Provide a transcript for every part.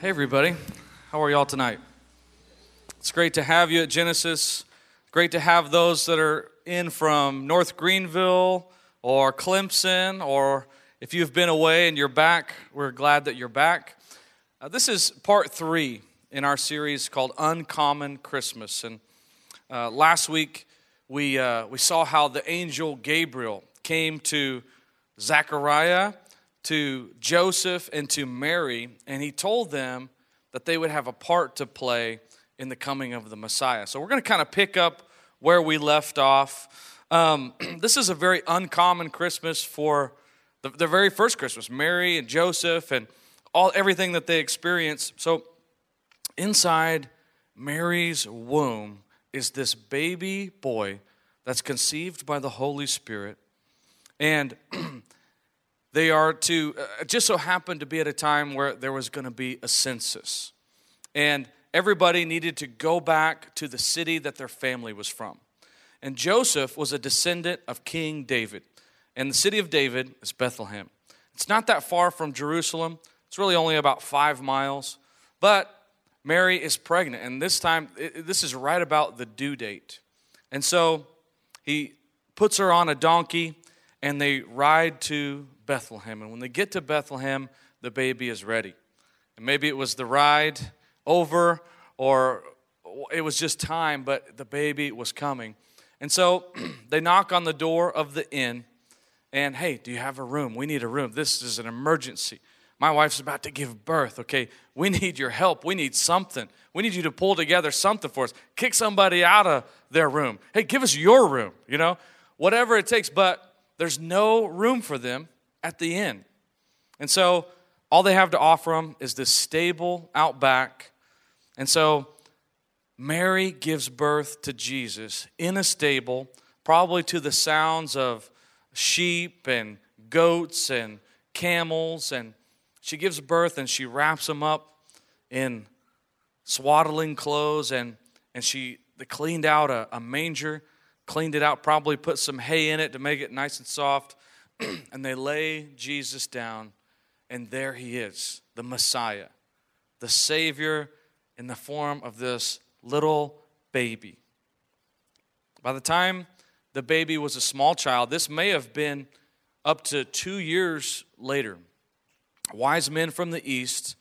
Hey, everybody. How are y'all tonight? It's great to have you at Genesis. Great to have those that are in from North Greenville or Clemson, or if you've been away and you're back, we're glad that you're back. Uh, this is part three in our series called Uncommon Christmas. And uh, last week, we, uh, we saw how the angel Gabriel came to Zechariah to Joseph and to Mary, and he told them that they would have a part to play in the coming of the Messiah. So we're going to kind of pick up where we left off. Um, this is a very uncommon Christmas for the, the very first Christmas. Mary and Joseph and all everything that they experience. So inside Mary's womb is this baby boy that's conceived by the Holy Spirit. And They are to, uh, just so happened to be at a time where there was going to be a census. And everybody needed to go back to the city that their family was from. And Joseph was a descendant of King David. And the city of David is Bethlehem. It's not that far from Jerusalem, it's really only about five miles. But Mary is pregnant, and this time, this is right about the due date. And so he puts her on a donkey, and they ride to Bethlehem. And when they get to Bethlehem, the baby is ready. And maybe it was the ride over or it was just time, but the baby was coming. And so they knock on the door of the inn and, hey, do you have a room? We need a room. This is an emergency. My wife's about to give birth, okay? We need your help. We need something. We need you to pull together something for us. Kick somebody out of their room. Hey, give us your room, you know? Whatever it takes, but there's no room for them at the end. And so all they have to offer them is this stable out back. And so Mary gives birth to Jesus in a stable, probably to the sounds of sheep and goats and camels. And she gives birth and she wraps them up in swaddling clothes and, and she cleaned out a, a manger, cleaned it out, probably put some hay in it to make it nice and soft. and they lay Jesus down, and there he is, the Messiah, the Savior in the form of this little baby. By the time the baby was a small child, this may have been up to two years later. Wise men from the east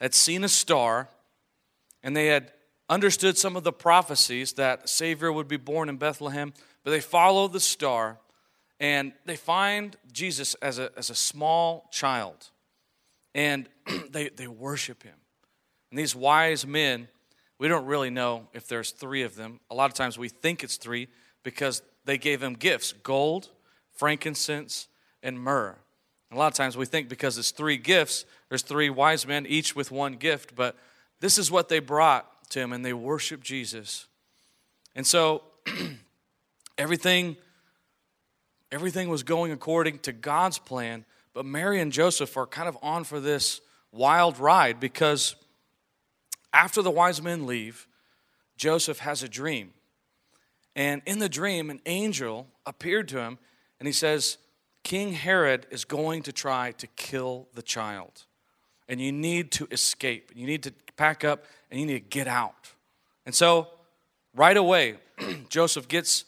had seen a star, and they had understood some of the prophecies that Savior would be born in Bethlehem, but they followed the star and they find Jesus as a, as a small child, and they, they worship him. And these wise men, we don't really know if there's three of them. A lot of times we think it's three because they gave him gifts gold, frankincense, and myrrh. A lot of times we think because it's three gifts, there's three wise men, each with one gift, but this is what they brought to him, and they worship Jesus. And so everything Everything was going according to God's plan, but Mary and Joseph are kind of on for this wild ride because after the wise men leave, Joseph has a dream. And in the dream, an angel appeared to him and he says, King Herod is going to try to kill the child. And you need to escape. You need to pack up and you need to get out. And so, right away, Joseph gets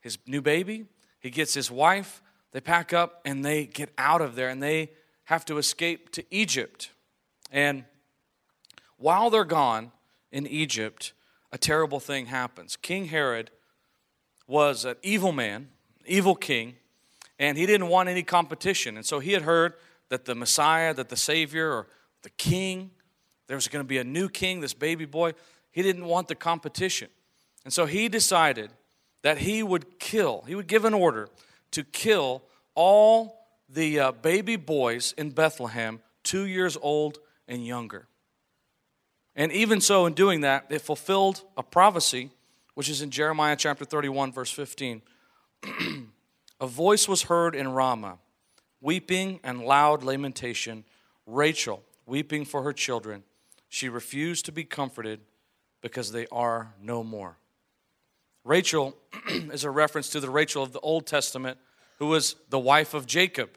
his new baby, he gets his wife, they pack up, and they get out of there, and they have to escape to Egypt. And while they're gone in Egypt, a terrible thing happens. King Herod was an evil man, evil king, and he didn't want any competition. And so he had heard that the Messiah, that the Savior, or the king, there was going to be a new king, this baby boy. He didn't want the competition. And so he decided that he would kill, he would give an order to kill all the uh, baby boys in Bethlehem, two years old and younger. And even so, in doing that, it fulfilled a prophecy, which is in Jeremiah chapter 31, verse 15. a voice was heard in Ramah, weeping and loud lamentation. Rachel, weeping for her children. She refused to be comforted because they are no more. Rachel is a reference to the Rachel of the Old Testament, who was the wife of Jacob.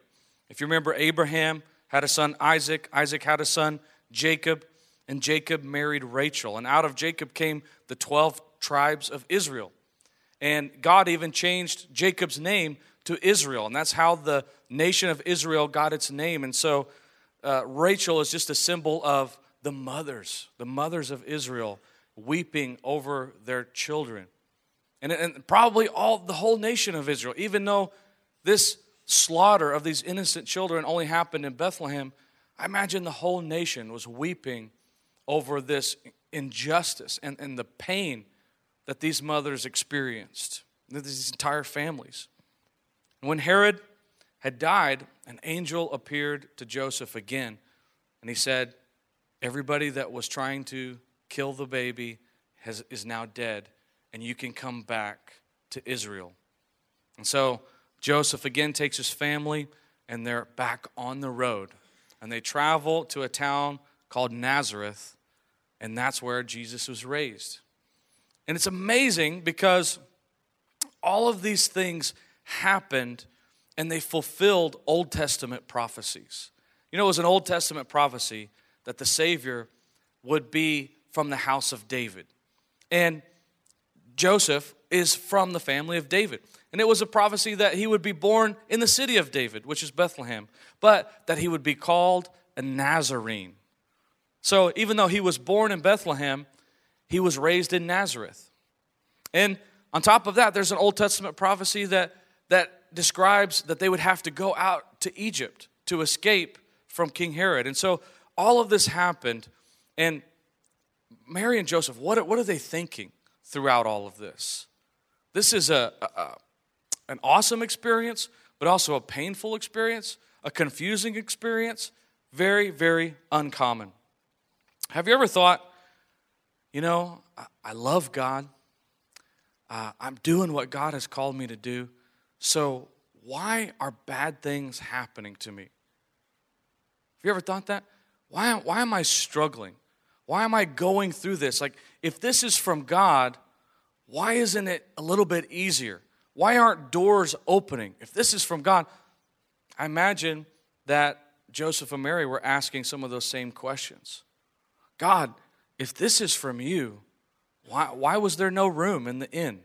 If you remember, Abraham had a son, Isaac. Isaac had a son, Jacob. and Jacob married Rachel. And out of Jacob came the 12 tribes of Israel. And God even changed Jacob's name to Israel. And that's how the nation of Israel got its name. And so uh, Rachel is just a symbol of the mothers, the mothers of Israel weeping over their children. And, and probably all the whole nation of Israel, even though this slaughter of these innocent children only happened in Bethlehem, I imagine the whole nation was weeping over this injustice and, and the pain that these mothers experienced, these entire families. And when Herod had died, an angel appeared to Joseph again, and he said, Everybody that was trying to kill the baby has, is now dead, and you can come back to Israel. And so Joseph again takes his family, and they're back on the road. And they travel to a town called Nazareth, and that's where Jesus was raised. And it's amazing because all of these things happened and they fulfilled Old Testament prophecies. You know, it was an Old Testament prophecy that the Savior would be from the house of David. And Joseph is from the family of David. And it was a prophecy that he would be born in the city of David, which is Bethlehem, but that he would be called a Nazarene. So even though he was born in Bethlehem, he was raised in Nazareth. And on top of that, there's an Old Testament prophecy that, that describes that they would have to go out to Egypt to escape from King Herod. And so all of this happened. And Mary and Joseph, what, what are they thinking throughout all of this? This is a, a, an awesome experience, but also a painful experience, a confusing experience, very, very uncommon. Have you ever thought, you know, I, I love God, uh, I'm doing what God has called me to do, so why are bad things happening to me? Have you ever thought that? Why, why am I struggling? Why am I going through this? Like, if this is from God, why isn't it a little bit easier? Why aren't doors opening? If this is from God, I imagine that Joseph and Mary were asking some of those same questions. God, if this is from you, why, why was there no room in the inn?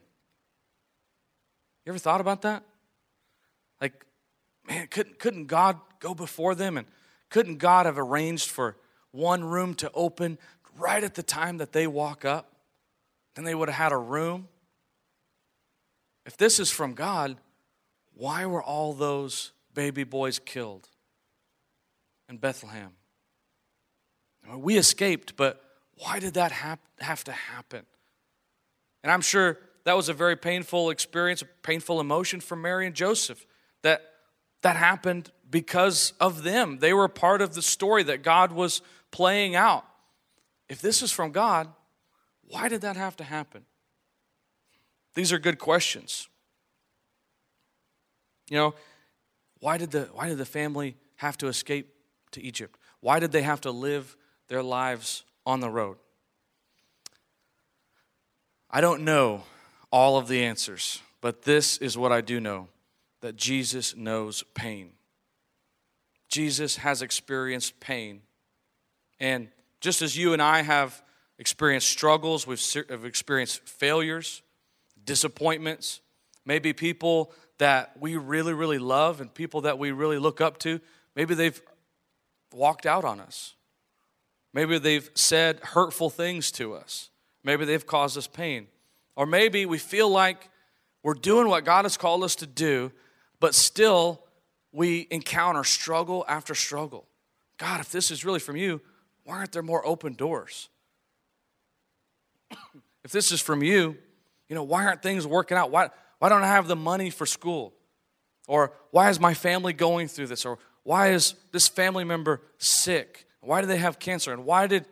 You ever thought about that? Like, man, couldn't, couldn't God go before them and couldn't God have arranged for one room to open right at the time that they walk up? Then they would have had a room. If this is from God, why were all those baby boys killed in Bethlehem? we escaped, but why did that have to happen? And I'm sure that was a very painful experience, a painful emotion for Mary and Joseph that that happened because of them. They were part of the story that God was playing out. If this is from God, why did that have to happen? These are good questions. You know, why did the why did the family have to escape to Egypt? Why did they have to live their lives on the road? I don't know all of the answers, but this is what I do know that Jesus knows pain. Jesus has experienced pain. And just as you and I have experienced struggles, we've experienced failures, disappointments, maybe people that we really, really love and people that we really look up to, maybe they've walked out on us. Maybe they've said hurtful things to us. Maybe they've caused us pain. Or maybe we feel like we're doing what God has called us to do, but still we encounter struggle after struggle. God, if this is really from you, why aren't there more open doors? if this is from you, you know, why aren't things working out? Why, why don't I have the money for school? Or why is my family going through this? Or why is this family member sick? Why do they have cancer? And why did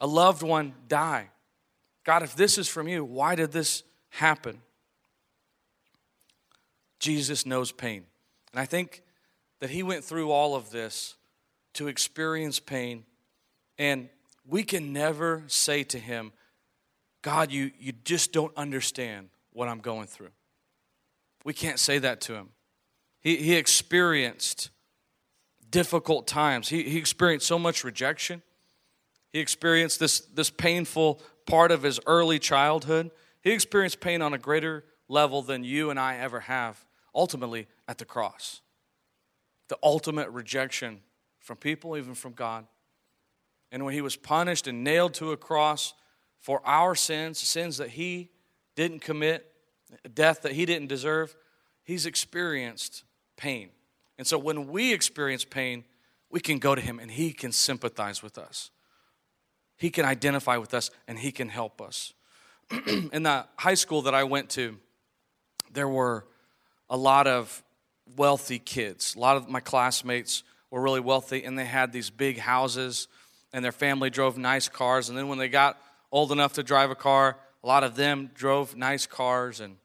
a loved one die? God, if this is from you, why did this happen? Jesus knows pain. And I think that he went through all of this to experience pain. And we can never say to him, God, you, you just don't understand what I'm going through. We can't say that to him. He, he experienced difficult times, he, he experienced so much rejection, he experienced this, this painful part of his early childhood. He experienced pain on a greater level than you and I ever have, ultimately at the cross. The ultimate rejection from people, even from God. And when he was punished and nailed to a cross for our sins, sins that he didn't commit, death that he didn't deserve, he's experienced pain. And so when we experience pain, we can go to him and he can sympathize with us. He can identify with us and he can help us. In the high school that I went to, there were a lot of wealthy kids. A lot of my classmates were really wealthy and they had these big houses and their family drove nice cars. And then when they got old enough to drive a car, a lot of them drove nice cars. And,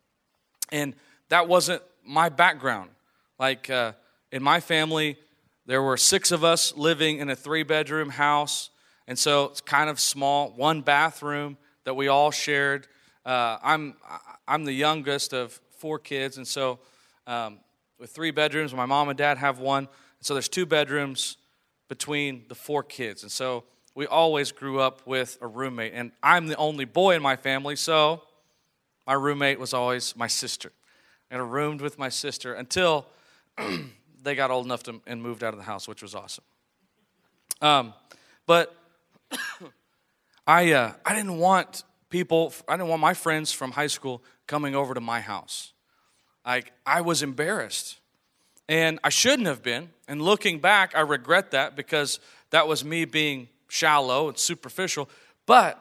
and that wasn't my background. Like uh, in my family, there were six of us living in a three bedroom house. And so it's kind of small, one bathroom that we all shared. Uh, I'm, I'm the youngest of four kids. And so um, with three bedrooms, my mom and dad have one. So there's two bedrooms between the four kids. And so we always grew up with a roommate. And I'm the only boy in my family, so my roommate was always my sister. And I roomed with my sister until they got old enough to, and moved out of the house, which was awesome. Um, but I, uh, I didn't want people, I didn't want my friends from high school coming over to my house. Like, I was embarrassed. And I shouldn't have been. And looking back, I regret that because that was me being shallow and superficial. But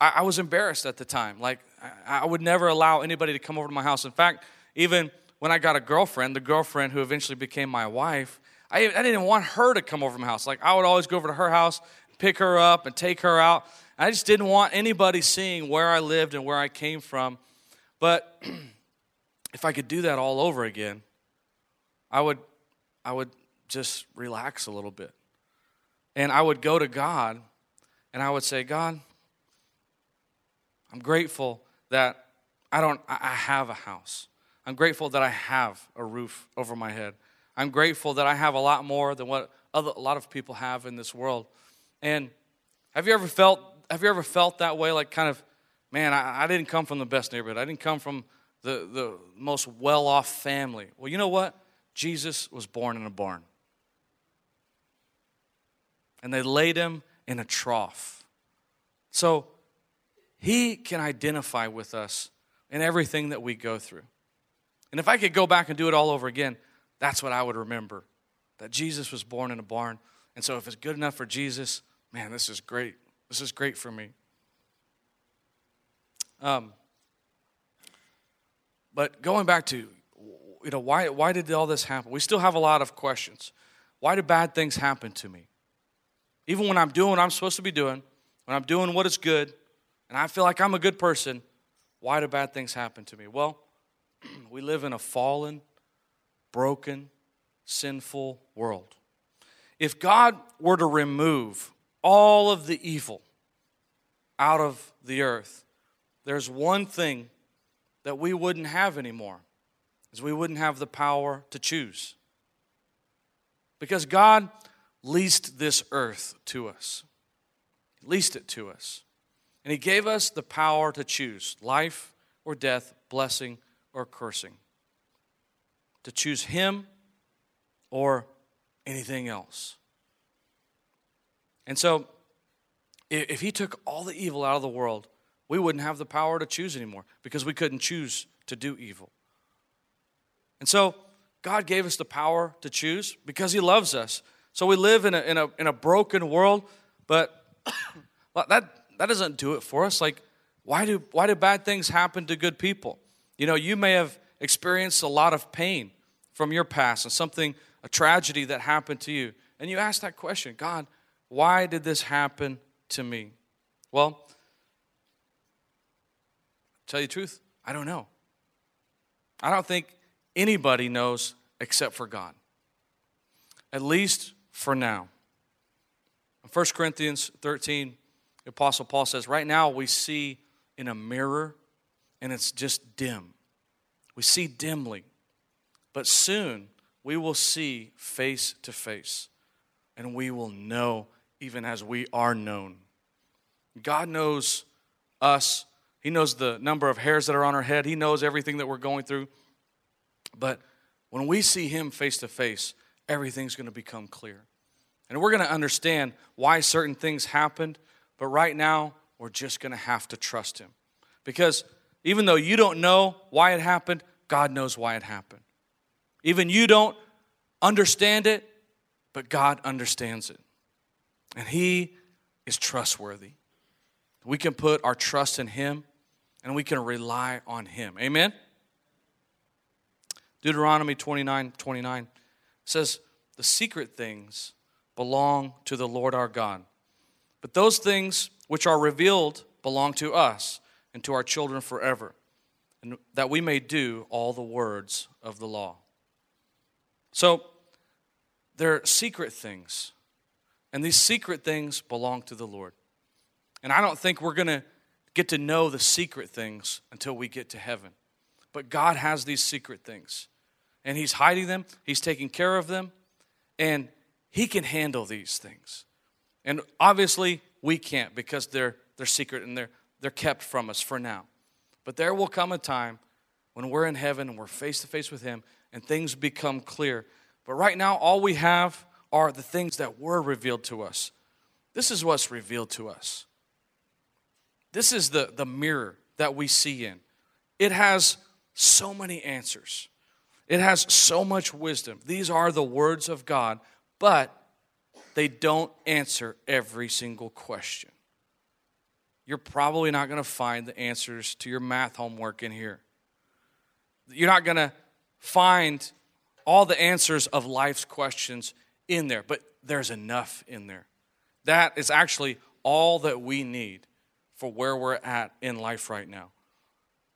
I, I was embarrassed at the time. Like, I, I would never allow anybody to come over to my house. In fact, even when I got a girlfriend, the girlfriend who eventually became my wife, I, I didn't want her to come over to my house. Like, I would always go over to her house, pick her up, and take her out. I just didn't want anybody seeing where I lived and where I came from. But if I could do that all over again, I would, I would just relax a little bit. And I would go to God and I would say, God, I'm grateful that I don't I have a house. I'm grateful that I have a roof over my head. I'm grateful that I have a lot more than what other, a lot of people have in this world. And have you ever felt have you ever felt that way like kind of man, I, I didn't come from the best neighborhood. I didn't come from the, the most well-off family. Well, you know what? Jesus was born in a barn. And they laid him in a trough. So he can identify with us in everything that we go through. And if I could go back and do it all over again, that's what I would remember that Jesus was born in a barn. And so if it's good enough for Jesus, man, this is great. This is great for me. Um, but going back to you know, why, why did all this happen? We still have a lot of questions. Why do bad things happen to me? Even when I'm doing what I'm supposed to be doing, when I'm doing what is good, and I feel like I'm a good person, why do bad things happen to me? Well, we live in a fallen, broken, sinful world. If God were to remove all of the evil out of the earth, there's one thing that we wouldn't have anymore is we wouldn't have the power to choose. Because God leased this earth to us, leased it to us. And He gave us the power to choose life or death, blessing or cursing, to choose Him or anything else. And so, if He took all the evil out of the world, we wouldn't have the power to choose anymore because we couldn't choose to do evil. And so God gave us the power to choose because He loves us. So we live in a, in a, in a broken world, but that, that doesn't do it for us. Like, why do, why do bad things happen to good people? You know, you may have experienced a lot of pain from your past and something, a tragedy that happened to you. And you ask that question God, why did this happen to me? Well, tell you the truth, I don't know. I don't think anybody knows except for God. At least for now. In 1 Corinthians 13, the Apostle Paul says, Right now we see in a mirror and it's just dim. We see dimly. But soon we will see face to face and we will know even as we are known. God knows us. He knows the number of hairs that are on our head. He knows everything that we're going through. But when we see Him face to face, everything's going to become clear. And we're going to understand why certain things happened. But right now, we're just going to have to trust Him. Because even though you don't know why it happened, God knows why it happened. Even you don't understand it, but God understands it. And He is trustworthy. We can put our trust in Him and we can rely on Him. Amen? Deuteronomy 29 29 says, The secret things belong to the Lord our God, but those things which are revealed belong to us and to our children forever, and that we may do all the words of the law. So, they're secret things. And these secret things belong to the Lord. And I don't think we're going to get to know the secret things until we get to heaven. But God has these secret things. And He's hiding them, He's taking care of them, and He can handle these things. And obviously, we can't because they're, they're secret and they're, they're kept from us for now. But there will come a time when we're in heaven and we're face to face with Him and things become clear. But right now, all we have are the things that were revealed to us. This is what's revealed to us. This is the, the mirror that we see in. It has so many answers, it has so much wisdom. These are the words of God, but they don't answer every single question. You're probably not going to find the answers to your math homework in here. You're not going to find all the answers of life's questions in there, but there's enough in there. That is actually all that we need for where we're at in life right now.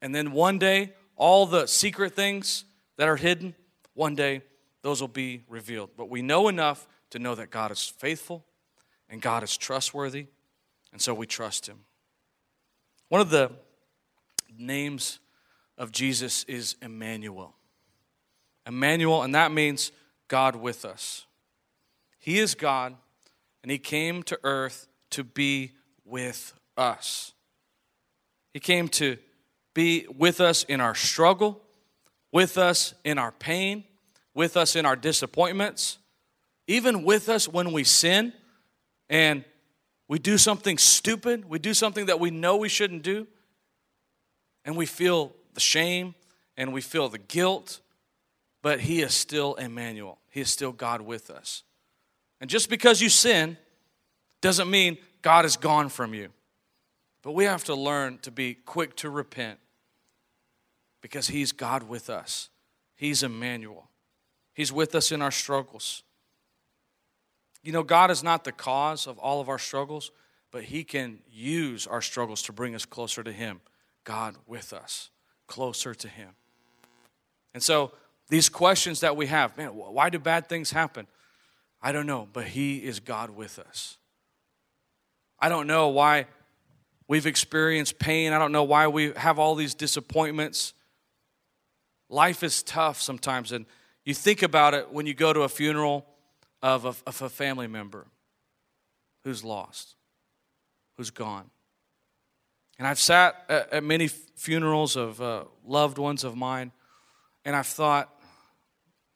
And then one day, all the secret things that are hidden, one day, those will be revealed. But we know enough to know that God is faithful and God is trustworthy, and so we trust Him. One of the names of Jesus is Emmanuel. Emmanuel, and that means God with us. He is God, and He came to earth to be with us. He came to be with us in our struggle, with us in our pain, with us in our disappointments, even with us when we sin and we do something stupid, we do something that we know we shouldn't do, and we feel the shame and we feel the guilt, but He is still Emmanuel. He is still God with us. And just because you sin doesn't mean God is gone from you. But we have to learn to be quick to repent because He's God with us. He's Emmanuel. He's with us in our struggles. You know, God is not the cause of all of our struggles, but He can use our struggles to bring us closer to Him. God with us, closer to Him. And so, these questions that we have man, why do bad things happen? I don't know, but He is God with us. I don't know why we've experienced pain. I don't know why we have all these disappointments. Life is tough sometimes, and you think about it when you go to a funeral of a, of a family member who's lost, who's gone. And I've sat at, at many funerals of uh, loved ones of mine, and I've thought,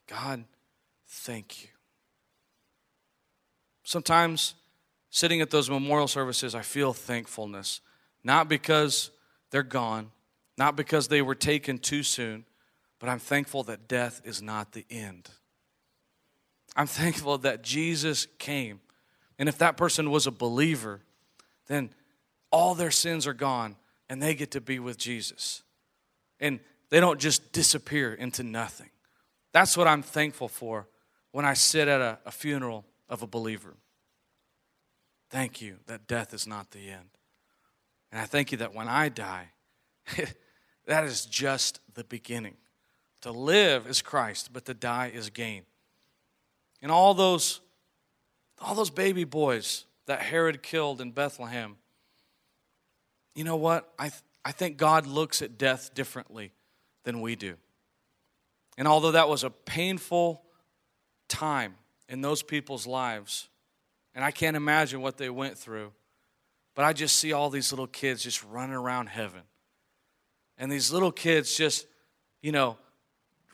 God, thank you. Sometimes sitting at those memorial services, I feel thankfulness, not because they're gone, not because they were taken too soon, but I'm thankful that death is not the end. I'm thankful that Jesus came. And if that person was a believer, then all their sins are gone and they get to be with Jesus. And they don't just disappear into nothing. That's what I'm thankful for when I sit at a, a funeral of a believer. Thank you that death is not the end. And I thank you that when I die, that is just the beginning. To live is Christ, but to die is gain. And all those all those baby boys that Herod killed in Bethlehem. You know what? I th- I think God looks at death differently than we do. And although that was a painful time in those people's lives, and I can't imagine what they went through, but I just see all these little kids just running around heaven. And these little kids just, you know,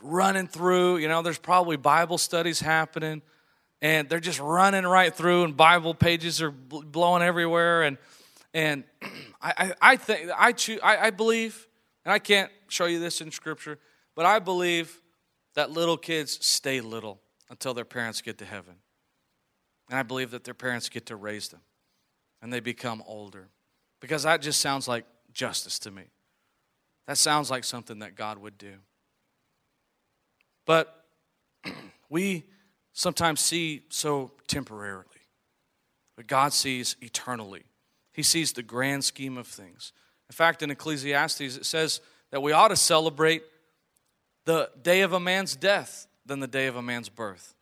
running through, you know, there's probably Bible studies happening and they're just running right through and Bible pages are blowing everywhere and and I, I, think I choose I, I believe, and I can't show you this in scripture, but I believe that little kids stay little until their parents get to heaven. And I believe that their parents get to raise them and they become older. Because that just sounds like justice to me. That sounds like something that God would do. But we sometimes see so temporarily, but God sees eternally. He sees the grand scheme of things. In fact, in Ecclesiastes, it says that we ought to celebrate the day of a man's death than the day of a man's birth.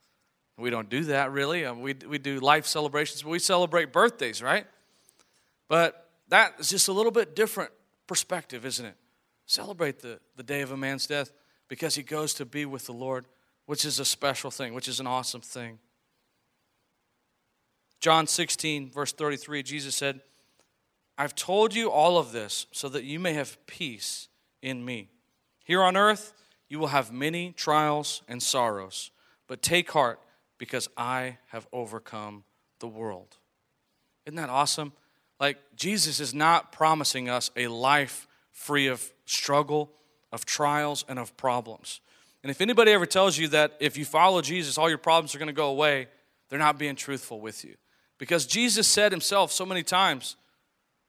We don't do that really. Uh, we, we do life celebrations, but we celebrate birthdays, right? But that is just a little bit different perspective, isn't it? Celebrate the, the day of a man's death because he goes to be with the Lord, which is a special thing, which is an awesome thing. John 16, verse 33, Jesus said, I've told you all of this so that you may have peace in me. Here on earth, you will have many trials and sorrows, but take heart because I have overcome the world. Isn't that awesome? Like, Jesus is not promising us a life free of struggle, of trials, and of problems. And if anybody ever tells you that if you follow Jesus, all your problems are going to go away, they're not being truthful with you. Because Jesus said himself so many times,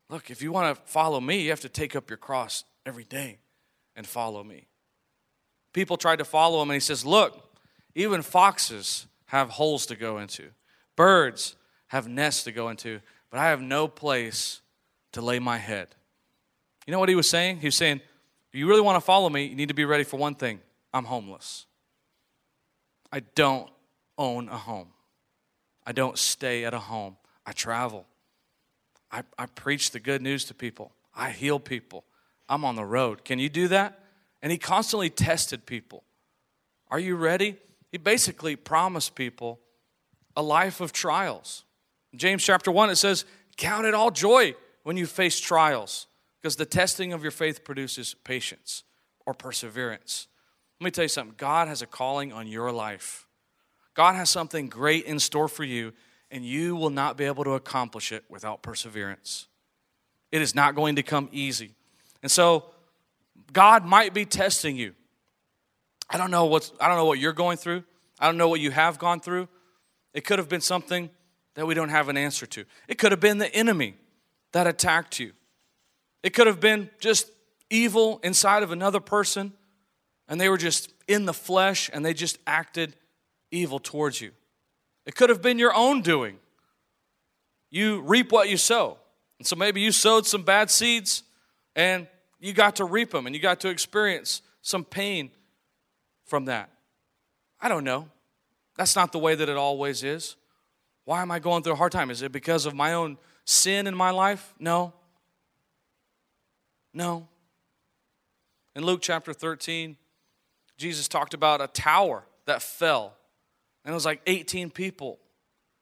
Look, if you want to follow me, you have to take up your cross every day and follow me. People tried to follow him, and he says, Look, even foxes have holes to go into, birds have nests to go into, but I have no place to lay my head. You know what he was saying? He was saying, you really want to follow me, you need to be ready for one thing I'm homeless. I don't own a home, I don't stay at a home, I travel. I, I preach the good news to people. I heal people. I'm on the road. Can you do that? And he constantly tested people. Are you ready? He basically promised people a life of trials. James chapter 1, it says, Count it all joy when you face trials, because the testing of your faith produces patience or perseverance. Let me tell you something God has a calling on your life. God has something great in store for you, and you will not be able to accomplish it without perseverance. It is not going to come easy. And so, God might be testing you. I don't know what's I don't know what you're going through. I don't know what you have gone through. It could have been something that we don't have an answer to. It could have been the enemy that attacked you. It could have been just evil inside of another person and they were just in the flesh and they just acted evil towards you. It could have been your own doing. You reap what you sow. And so maybe you sowed some bad seeds and you got to reap them and you got to experience some pain from that. I don't know. That's not the way that it always is. Why am I going through a hard time? Is it because of my own sin in my life? No. No. In Luke chapter 13, Jesus talked about a tower that fell and it was like 18 people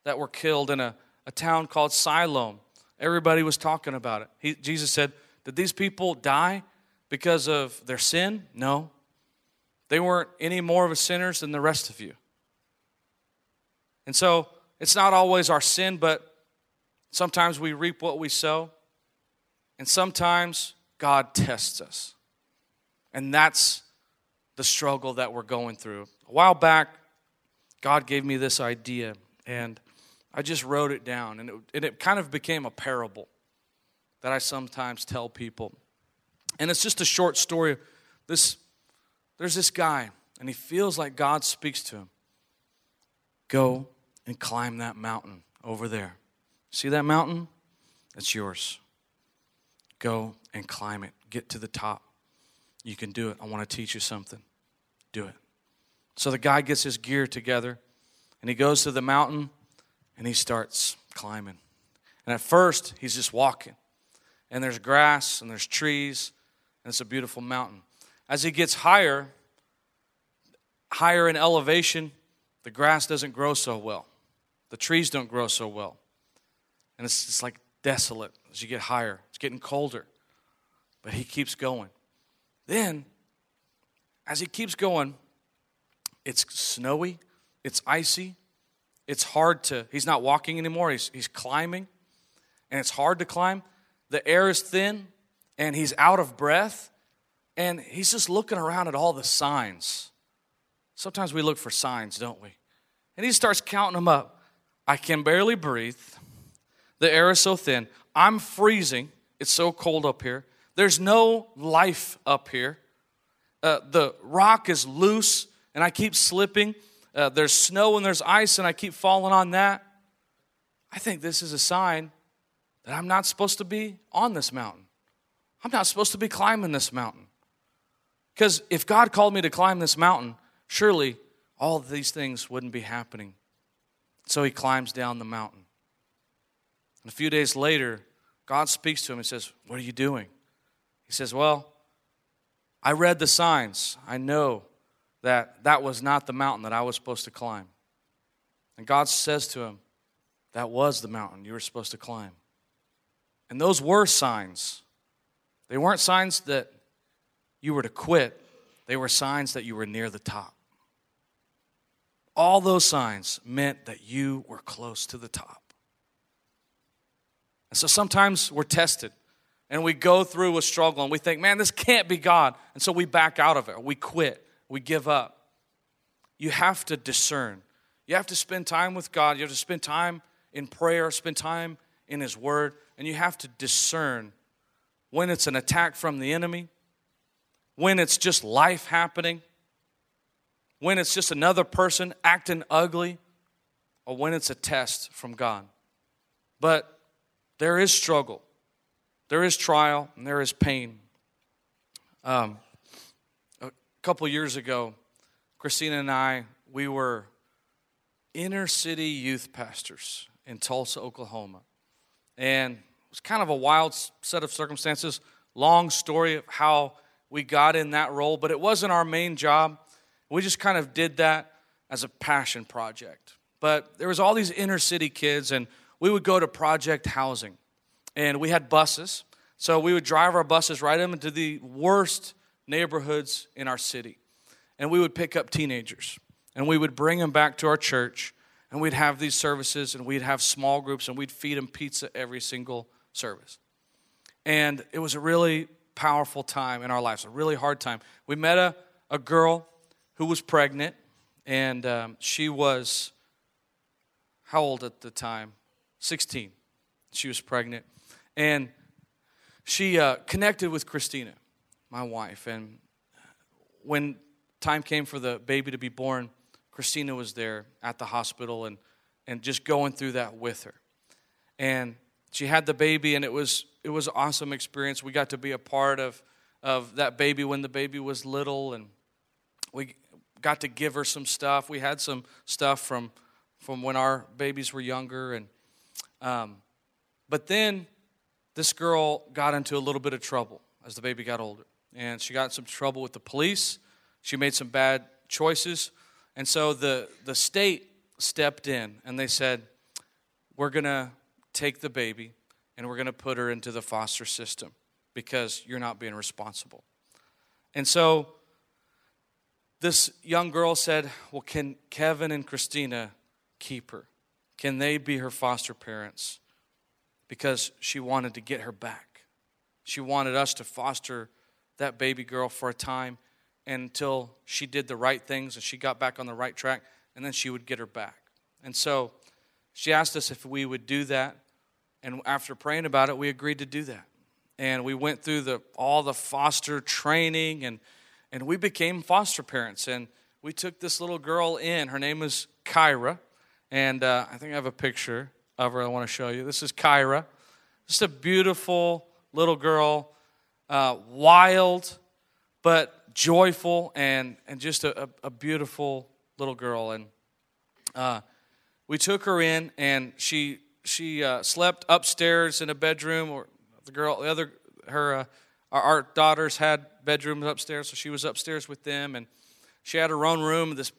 that were killed in a, a town called Siloam. Everybody was talking about it. He, Jesus said, Did these people die because of their sin? No. They weren't any more of a sinners than the rest of you. And so it's not always our sin, but sometimes we reap what we sow. And sometimes God tests us. And that's the struggle that we're going through. A while back, God gave me this idea, and I just wrote it down, and it, and it kind of became a parable that I sometimes tell people. And it's just a short story. This, there's this guy, and he feels like God speaks to him. Go and climb that mountain over there. See that mountain? That's yours. Go and climb it. Get to the top. You can do it. I want to teach you something. Do it. So the guy gets his gear together and he goes to the mountain and he starts climbing. And at first, he's just walking. And there's grass and there's trees and it's a beautiful mountain. As he gets higher, higher in elevation, the grass doesn't grow so well. The trees don't grow so well. And it's, it's like desolate as you get higher. It's getting colder. But he keeps going. Then, as he keeps going, it's snowy, it's icy, it's hard to, he's not walking anymore, he's, he's climbing, and it's hard to climb. The air is thin, and he's out of breath, and he's just looking around at all the signs. Sometimes we look for signs, don't we? And he starts counting them up. I can barely breathe. The air is so thin. I'm freezing. It's so cold up here. There's no life up here. Uh, the rock is loose and I keep slipping. Uh, there's snow and there's ice and I keep falling on that. I think this is a sign that I'm not supposed to be on this mountain. I'm not supposed to be climbing this mountain. Because if God called me to climb this mountain, surely all these things wouldn't be happening. So he climbs down the mountain. And a few days later, God speaks to him and says, What are you doing? He says, Well, I read the signs. I know that that was not the mountain that I was supposed to climb. And God says to him, That was the mountain you were supposed to climb. And those were signs. They weren't signs that you were to quit, they were signs that you were near the top. All those signs meant that you were close to the top. And so sometimes we're tested and we go through a struggle and we think, man, this can't be God. And so we back out of it, we quit, we give up. You have to discern. You have to spend time with God. You have to spend time in prayer, spend time in His Word, and you have to discern when it's an attack from the enemy, when it's just life happening, when it's just another person acting ugly, or when it's a test from God. But there is struggle, there is trial, and there is pain. Um, a couple years ago, Christina and I, we were inner city youth pastors in Tulsa, Oklahoma. And it was kind of a wild set of circumstances, long story of how we got in that role, but it wasn't our main job. We just kind of did that as a passion project. But there was all these inner city kids, and we would go to project housing and we had buses. So we would drive our buses right into the worst neighborhoods in our city. And we would pick up teenagers and we would bring them back to our church and we'd have these services and we'd have small groups and we'd feed them pizza every single service. And it was a really powerful time in our lives, a really hard time. We met a, a girl who was pregnant and um, she was, how old at the time? 16. She was pregnant. And she uh, connected with Christina, my wife. And when time came for the baby to be born, Christina was there at the hospital and, and just going through that with her. And she had the baby, and it was it was an awesome experience. We got to be a part of of that baby when the baby was little, and we got to give her some stuff. We had some stuff from from when our babies were younger, and um, but then this girl got into a little bit of trouble as the baby got older. And she got some trouble with the police. She made some bad choices. And so the, the state stepped in and they said, We're going to take the baby and we're going to put her into the foster system because you're not being responsible. And so this young girl said, Well, can Kevin and Christina keep her? Can they be her foster parents? Because she wanted to get her back. She wanted us to foster that baby girl for a time until she did the right things and she got back on the right track, and then she would get her back. And so she asked us if we would do that. And after praying about it, we agreed to do that. And we went through the, all the foster training and, and we became foster parents. And we took this little girl in. Her name was Kyra. And uh, I think I have a picture of her I want to show you. This is Kyra. Just a beautiful little girl, uh, wild, but joyful, and, and just a, a beautiful little girl. And uh, we took her in, and she she uh, slept upstairs in a bedroom. Or the girl, the other her uh, our, our daughters had bedrooms upstairs, so she was upstairs with them, and she had her own room, this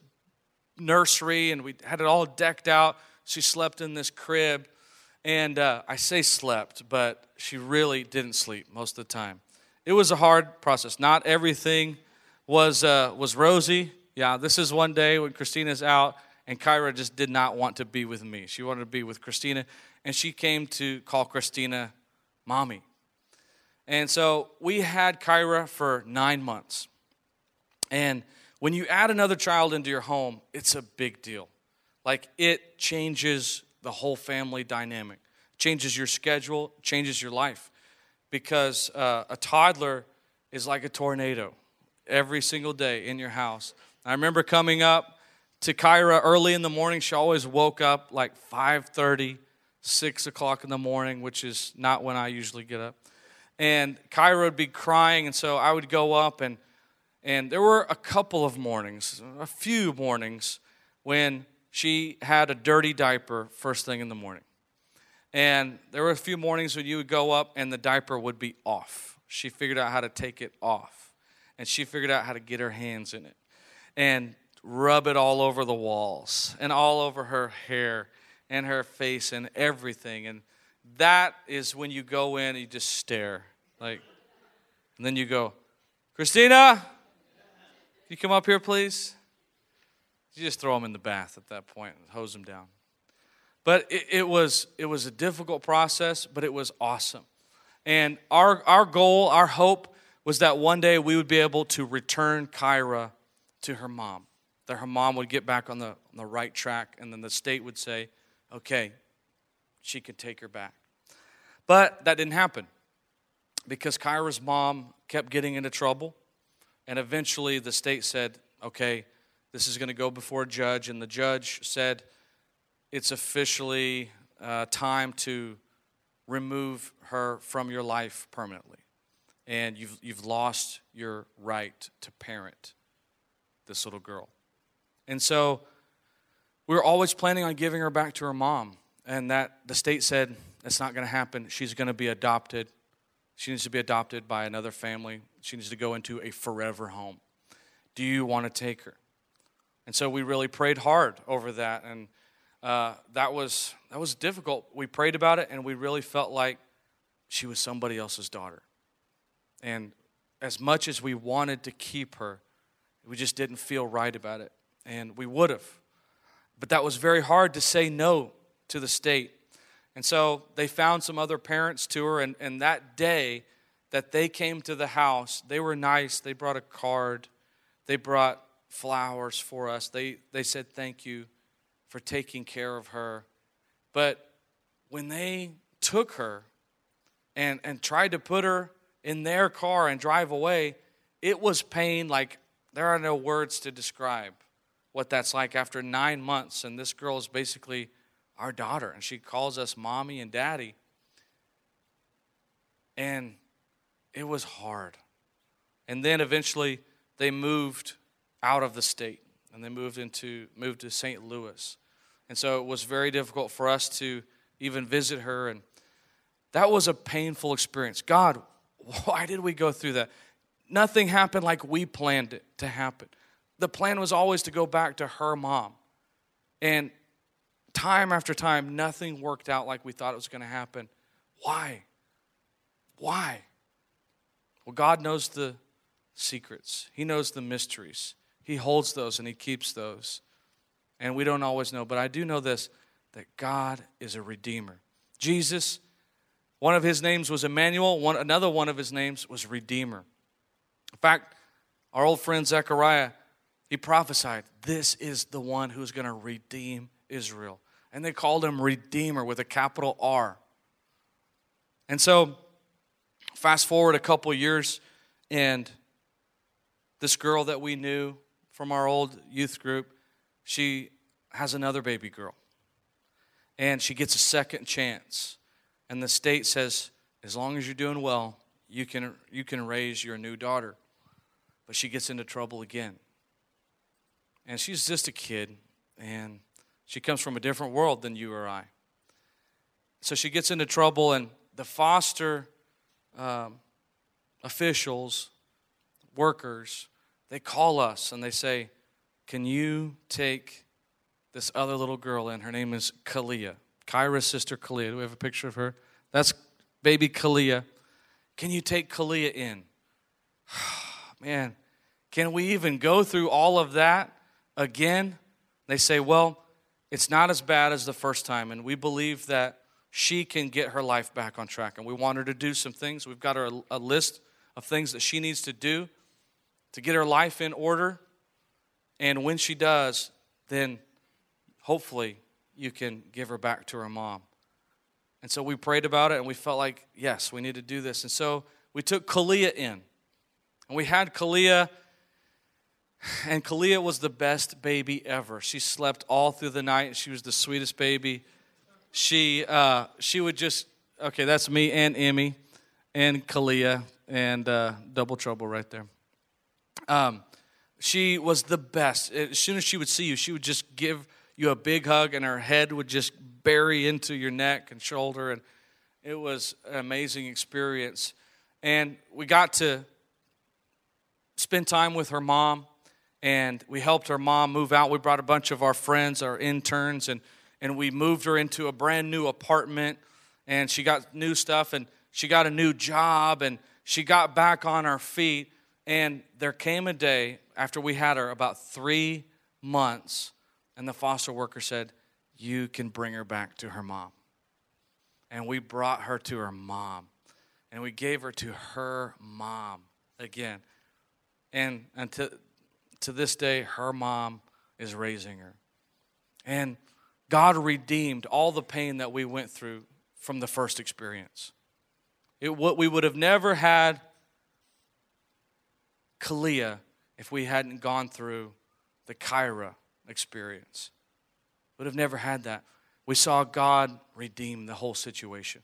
nursery and we had it all decked out. She slept in this crib. And uh, I say slept, but she really didn't sleep most of the time. It was a hard process. Not everything was, uh, was rosy. Yeah, this is one day when Christina's out, and Kyra just did not want to be with me. She wanted to be with Christina, and she came to call Christina mommy. And so we had Kyra for nine months. And when you add another child into your home, it's a big deal. Like it changes the whole family dynamic, changes your schedule, changes your life. Because uh, a toddler is like a tornado every single day in your house. I remember coming up to Kyra early in the morning. She always woke up like 5:30, 6 o'clock in the morning, which is not when I usually get up. And Kyra would be crying, and so I would go up and and there were a couple of mornings, a few mornings, when she had a dirty diaper first thing in the morning. And there were a few mornings when you would go up and the diaper would be off. She figured out how to take it off. And she figured out how to get her hands in it and rub it all over the walls and all over her hair and her face and everything. And that is when you go in and you just stare. Like, and then you go, Christina, you come up here, please? You just throw them in the bath at that point and hose them down. But it, it, was, it was a difficult process, but it was awesome. And our, our goal, our hope was that one day we would be able to return Kyra to her mom, that her mom would get back on the, on the right track, and then the state would say, okay, she can take her back. But that didn't happen because Kyra's mom kept getting into trouble. And eventually the state said, okay, this is going to go before a judge. And the judge said, it's officially uh, time to remove her from your life permanently. And you've, you've lost your right to parent this little girl. And so we were always planning on giving her back to her mom. And that the state said, that's not going to happen. She's going to be adopted. She needs to be adopted by another family. She needs to go into a forever home. Do you want to take her? And so we really prayed hard over that, and uh, that was that was difficult. We prayed about it, and we really felt like she was somebody else's daughter. And as much as we wanted to keep her, we just didn't feel right about it, and we would have. But that was very hard to say no to the state. And so they found some other parents to her, and, and that day that they came to the house, they were nice. They brought a card, they brought flowers for us. They, they said thank you for taking care of her. But when they took her and, and tried to put her in their car and drive away, it was pain like there are no words to describe what that's like after nine months. And this girl is basically our daughter, and she calls us mommy and daddy. And it was hard. And then eventually they moved out of the state and they moved into moved to St. Louis. And so it was very difficult for us to even visit her and that was a painful experience. God, why did we go through that? Nothing happened like we planned it to happen. The plan was always to go back to her mom. And time after time, nothing worked out like we thought it was going to happen. Why? Why? Well, God knows the secrets, He knows the mysteries. He holds those and He keeps those. And we don't always know, but I do know this that God is a redeemer. Jesus, one of his names was Emmanuel, one, another one of his names was Redeemer. In fact, our old friend Zechariah, he prophesied, This is the one who's going to redeem Israel. And they called him Redeemer with a capital R. And so, fast forward a couple years, and this girl that we knew from our old youth group, she has another baby girl. And she gets a second chance. And the state says, as long as you're doing well, you can, you can raise your new daughter. But she gets into trouble again. And she's just a kid. And she comes from a different world than you or I. So she gets into trouble, and the foster um, officials, workers, they call us and they say, Can you take this other little girl in? Her name is Kalia. Kyra's sister, Kalia. Do we have a picture of her? That's baby Kalia. Can you take Kalia in? Man, can we even go through all of that again? They say, well, it's not as bad as the first time, and we believe that she can get her life back on track. And we want her to do some things. We've got her a, a list of things that she needs to do to get her life in order. And when she does, then hopefully you can give her back to her mom. And so we prayed about it and we felt like, yes, we need to do this. And so we took Kalia in. And we had Kalia, and Kalia was the best baby ever. She slept all through the night. She was the sweetest baby. She, uh, she would just, okay, that's me and Emmy and Kalia and uh, Double Trouble right there. Um, she was the best. As soon as she would see you, she would just give you a big hug, and her head would just bury into your neck and shoulder. And it was an amazing experience. And we got to spend time with her mom, and we helped her mom move out. We brought a bunch of our friends, our interns, and, and we moved her into a brand new apartment. And she got new stuff, and she got a new job, and she got back on her feet. And there came a day after we had her about three months, and the foster worker said, You can bring her back to her mom. And we brought her to her mom, and we gave her to her mom again. And, and to, this day, her mom is raising her. And God redeemed all the pain that we went through from the first experience. It, what we would have never had Kalia if we hadn't gone through the Kyra experience. Would have never had that. We saw God redeem the whole situation.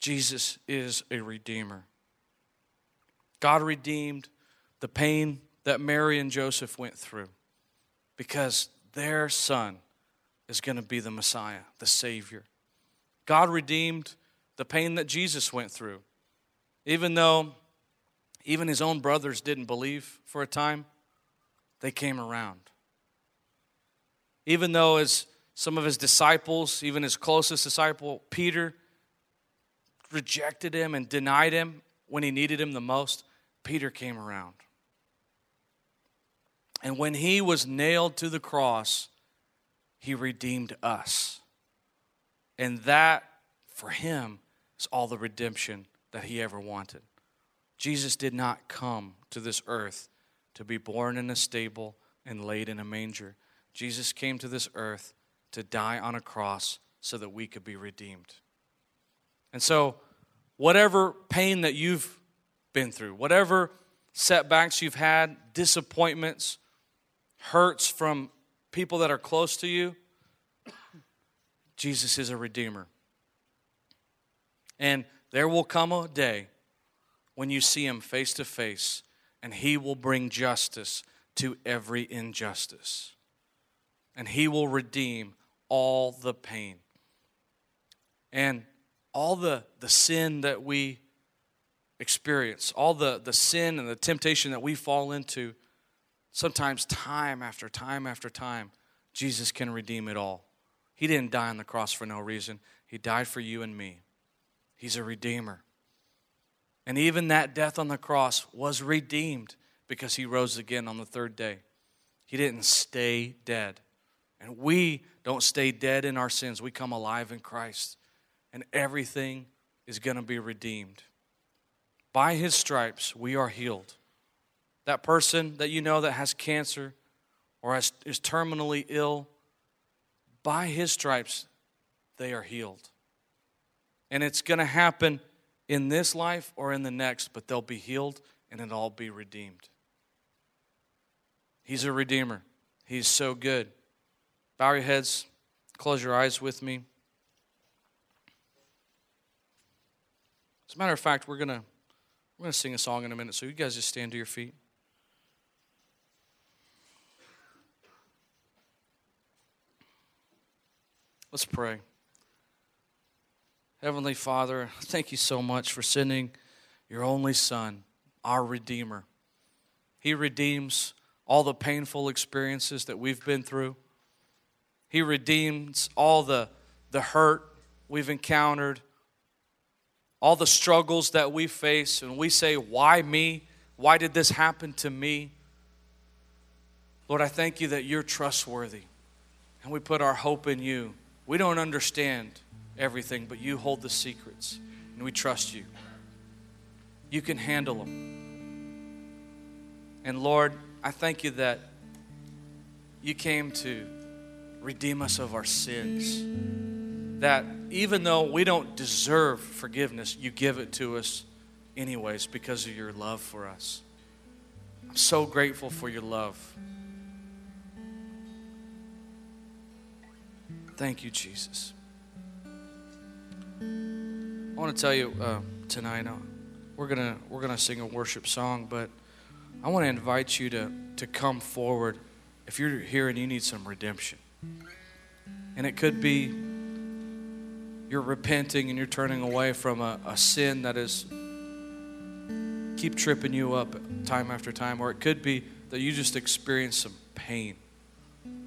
Jesus is a redeemer. God redeemed the pain that Mary and Joseph went through because their son is going to be the Messiah, the Savior. God redeemed the pain that Jesus went through. Even though even his own brothers didn't believe for a time, they came around. Even though as some of his disciples, even his closest disciple, Peter, rejected him and denied him when he needed him the most, Peter came around. And when he was nailed to the cross, he redeemed us. And that, for him, is all the redemption that he ever wanted. Jesus did not come to this earth to be born in a stable and laid in a manger. Jesus came to this earth to die on a cross so that we could be redeemed. And so, whatever pain that you've been through, whatever setbacks you've had, disappointments, hurts from people that are close to you, Jesus is a redeemer. And there will come a day when you see him face to face, and he will bring justice to every injustice. And he will redeem all the pain. And all the, the sin that we experience, all the, the sin and the temptation that we fall into, sometimes time after time after time, Jesus can redeem it all. He didn't die on the cross for no reason, He died for you and me. He's a redeemer. And even that death on the cross was redeemed because he rose again on the third day. He didn't stay dead. And we don't stay dead in our sins. We come alive in Christ. And everything is going to be redeemed. By his stripes, we are healed. That person that you know that has cancer or has, is terminally ill, by his stripes, they are healed. And it's going to happen in this life or in the next, but they'll be healed and it'll all be redeemed. He's a redeemer. He's so good. Bow your heads, close your eyes with me. As a matter of fact, we're gonna we're gonna sing a song in a minute, so you guys just stand to your feet. Let's pray. Heavenly Father, thank you so much for sending your only Son, our Redeemer. He redeems all the painful experiences that we've been through. He redeems all the, the hurt we've encountered, all the struggles that we face, and we say, Why me? Why did this happen to me? Lord, I thank you that you're trustworthy and we put our hope in you. We don't understand everything, but you hold the secrets and we trust you. You can handle them. And Lord, I thank you that you came to redeem us of our sins. That even though we don't deserve forgiveness, you give it to us anyways because of your love for us. I'm so grateful for your love. Thank you, Jesus. I want to tell you uh, tonight, uh, we're gonna we're gonna sing a worship song, but I want to invite you to to come forward if you're here and you need some redemption. And it could be you're repenting and you're turning away from a, a sin that is keep tripping you up time after time, or it could be that you just experience some pain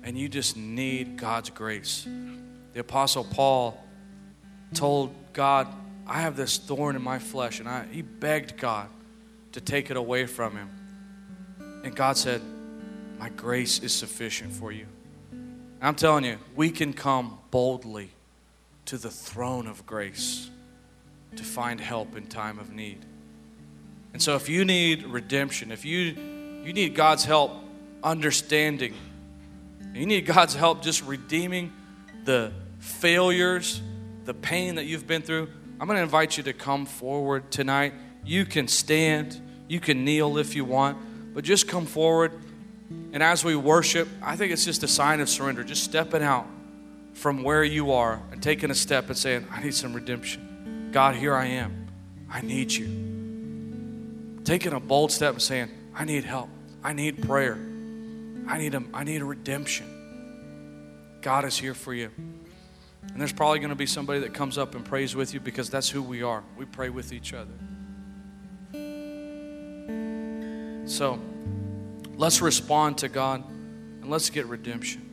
and you just need God's grace. The Apostle Paul told God, I have this thorn in my flesh, and I, he begged God to take it away from him. And God said, My grace is sufficient for you. I'm telling you, we can come boldly to the throne of grace to find help in time of need. And so if you need redemption, if you you need God's help understanding you need God's help just redeeming the failures, the pain that you've been through. I'm going to invite you to come forward tonight. You can stand, you can kneel if you want, but just come forward. And as we worship, I think it's just a sign of surrender, just stepping out from where you are and taking a step and saying, I need some redemption. God, here I am. I need you. Taking a bold step and saying, I need help. I need prayer. I need a, I need a redemption. God is here for you. And there's probably going to be somebody that comes up and prays with you because that's who we are. We pray with each other. So let's respond to God and let's get redemption.